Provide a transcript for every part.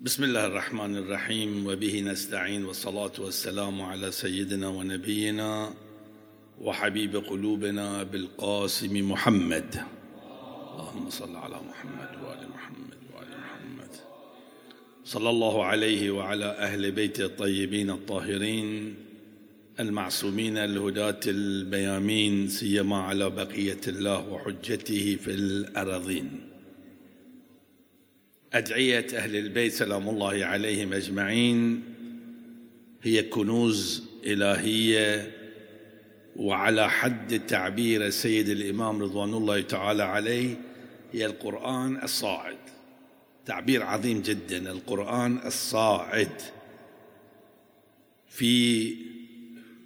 بسم الله الرحمن الرحيم وبه نستعين والصلاة والسلام على سيدنا ونبينا وحبيب قلوبنا بالقاسم محمد. اللهم صل على محمد وآل محمد وآل محمد. صلى الله عليه وعلى أهل بيته الطيبين الطاهرين المعصومين الهداة البيامين سيما على بقية الله وحجته في الأراضين. أدعية أهل البيت سلام الله عليهم أجمعين. هي كنوز إلهية وعلى حد تعبير السيد الإمام رضوان الله تعالى عليه. هي القرآن الصاعد. تعبير عظيم جدا. القرآن الصاعد. في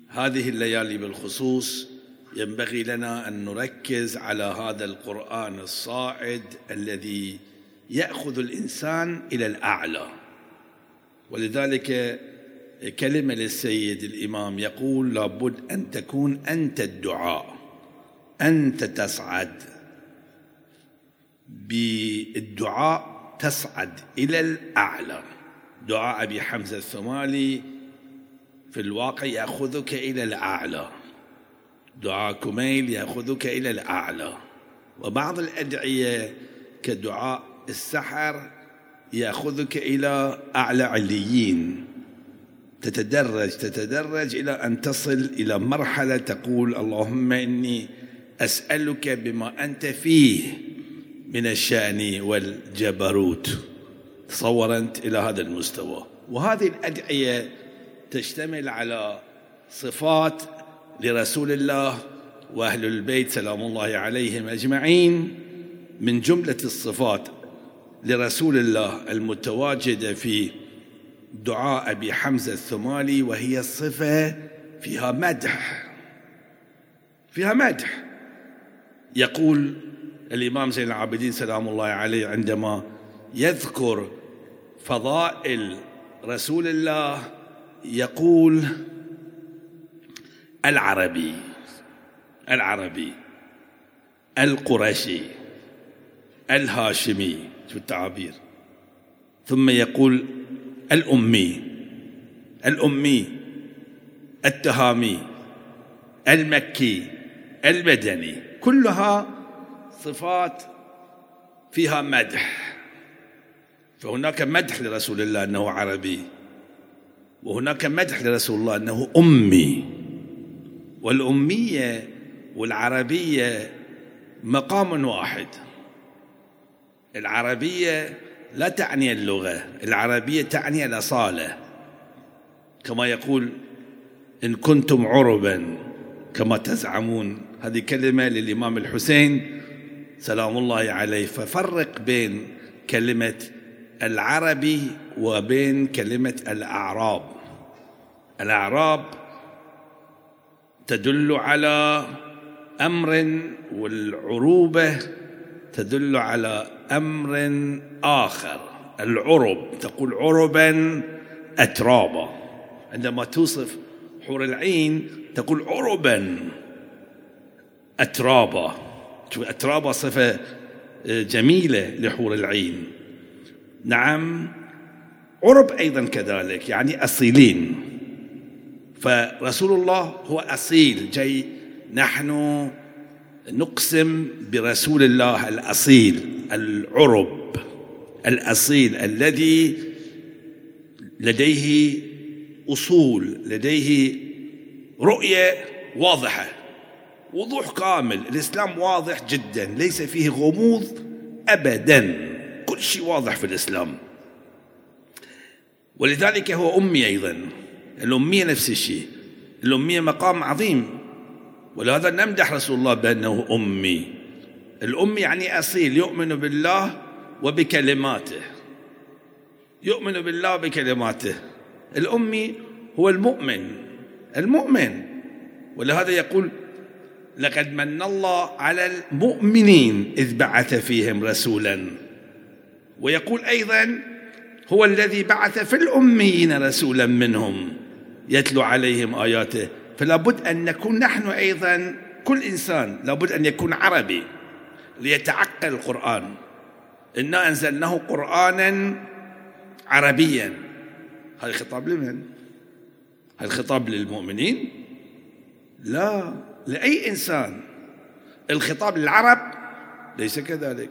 هذه الليالي بالخصوص ينبغي لنا أن نركز على هذا القرآن الصاعد الذي يأخذ الإنسان إلى الأعلى. ولذلك كلمة للسيد الإمام يقول لابد أن تكون أنت الدعاء أنت تصعد بالدعاء تصعد إلى الأعلى. دعاء أبي حمزة الثمالي في الواقع يأخذك إلى الأعلى. دعاء كميل يأخذك إلى الأعلى. وبعض الأدعية كدعاء السحر يأخذك إلى أعلى عليين. تتدرج تتدرج إلى أن تصل إلى مرحلة تقول اللهم إني أسألك بما أنت فيه من الشأن والجبروت. تصور أنت إلى هذا المستوى. وهذه الأدعية تشتمل على صفات لرسول الله وأهل البيت سلام الله عليهم أجمعين من جملة الصفات. لرسول الله المتواجده في دعاء أبي حمزة الثمالي وهي صفة فيها مدح. فيها مدح. يقول الإمام زين العابدين سلام الله عليه عندما يذكر فضائل رسول الله يقول العربي العربي القرشي الهاشمي شو التعابير؟ ثم يقول الأمي الأمي التهامي المكي المدني كلها صفات فيها مدح. فهناك مدح لرسول الله أنه عربي وهناك مدح لرسول الله أنه أمي. والأمية والعربية مقام واحد. العربية لا تعني اللغة العربية تعني الأصالة. كما يقول إن كنتم عربا كما تزعمون. هذه كلمة للإمام الحسين سلام الله عليه ففرق بين كلمة العربي وبين كلمة الأعراب. الأعراب تدل على أمر والعروبة تدل على أمر آخر. العرب تقول عربا اترابا. عندما توصف حور العين تقول عربا اترابا. اترابا صفة جميلة لحور العين. نعم عرب أيضا كذلك يعني أصيلين. فرسول الله هو أصيل جاي نحن نقسم برسول الله الأصيل. العرب الأصيل الذي لديه أصول لديه رؤية واضحة وضوح كامل الإسلام واضح جدا ليس فيه غموض ابدا كل شيء واضح في الإسلام. ولذلك هو أمي أيضا الأمية نفس الشيء الأمية مقام عظيم. ولهذا نمدح رسول الله بأنه أمي. الأم يعني أصيل يؤمن بالله وبكلماته. يؤمن بالله بكلماته الأمي هو المؤمن المؤمن. ولهذا يقول لقد من الله على المؤمنين إذ بعث فيهم رسولا. ويقول أيضا هو الذي بعث في الأميين رسولا منهم. يتلو عليهم آياته. فلا بد أن نكون نحن أيضا كل إنسان لابد أن يكون عربي. ليتعقل القرآن. إنا أنزلناه قرآنا عربيا. هذا خطاب لمن؟ هل خطاب للمؤمنين؟ لا لأي إنسان. الخطاب للعرب ليس كذلك.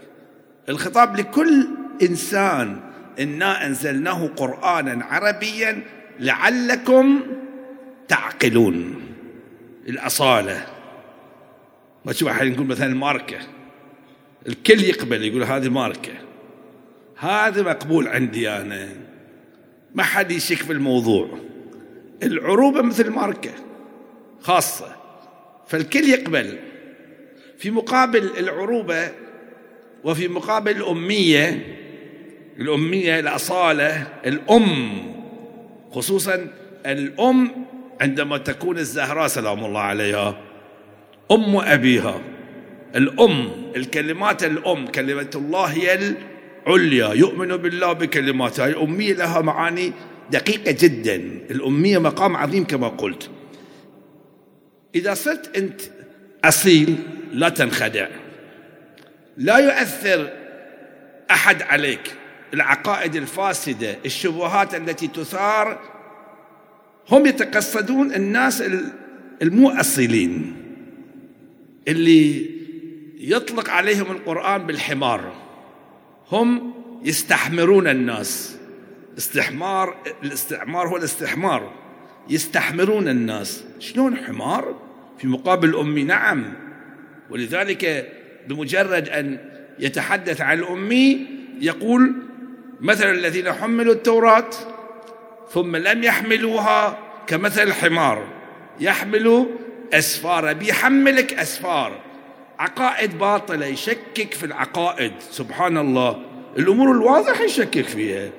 الخطاب لكل إنسان. إنا أنزلناه قرآنا عربيا لعلكم تعقلون. الأصالة. ما تشوف أحد نقول مثلا ماركة. الكل يقبل يقول هذه ماركة. هذا مقبول عندي أنا. ما حد يشك في الموضوع. العروبة مثل ماركة خاصة. فالكل يقبل. في مقابل العروبة وفي مقابل الأمية الأمية الأصالة الأم خصوصا الأم عندما تكون الزهراء سلام الله عليها أم أبيها. الأم الكلمات الأم كلمة الله هي العليا. يؤمن بالله بكلماتها. الأمية لها معاني دقيقة جدا. الأمية مقام عظيم كما قلت. إذا صرت أنت أصيل لا تنخدع. لا يؤثر أحد عليك. العقائد الفاسدة الشبهات التي تثار هم يتقصدون الناس المو أصيلين اللي يطلق عليهم القرآن بالحمار. هم يستحمرون الناس. استحمار الاستعمار هو الاستحمار. يستحمرون الناس. شلون حمار؟ في مقابل أمي نعم. ولذلك بمجرد أن يتحدث عن الأمي يقول مثل الذين حملوا التوراة ثم لم يحملوها كمثل الحمار. يحمل أسفار بيحملك أسفار. عقائد باطلة يشكك في العقائد. سبحان الله. الأمور الواضحة يشكك فيها.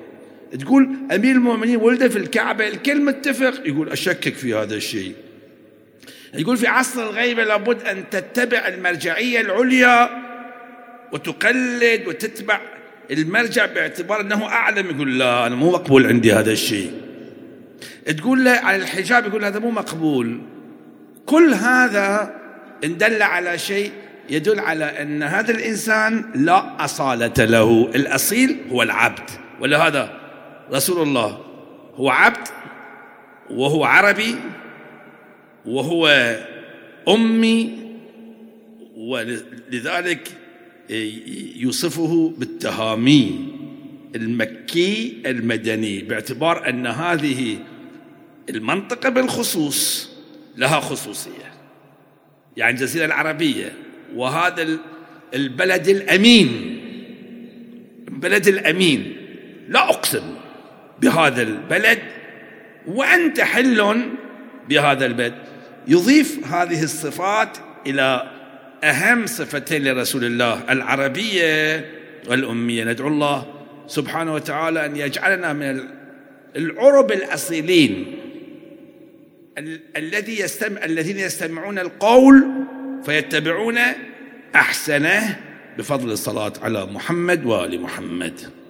تقول أمير المؤمنين ولد في الكعبة الكل متفق يقول أشكك في هذا الشيء. يقول في عصر الغيبة لابد أن تتبع المرجعية العليا وتقلد وتتبع المرجع باعتبار أنه أعلم. يقول لا أنا مو مقبول عندي هذا الشيء. تقول له على الحجاب يقول هذا مو مقبول. كل هذا إن دل على شيء يدل على أن هذا الإنسان لا أصالة له. الأصيل هو العبد. ولهذا رسول الله. هو عبد وهو عربي وهو أمي ولذلك يوصفه بالتهامي المكي المدني باعتبار أن هذه المنطقة بالخصوص لها خصوصية. يعني الجزيرة العربية وهذا البلد الأمين. البلد الأمين. لا أقسم بهذا البلد وأنت حل بهذا البلد. يضيف هذه الصفات إلى أهم صفتين لرسول الله العربية والأمية. ندعو الله سبحانه وتعالى أن يجعلنا من العرب الأصيلين. الذي يستمع الذين يستمعون القول فيتبعون أحسنه بفضل الصلاة على محمد وآل محمد.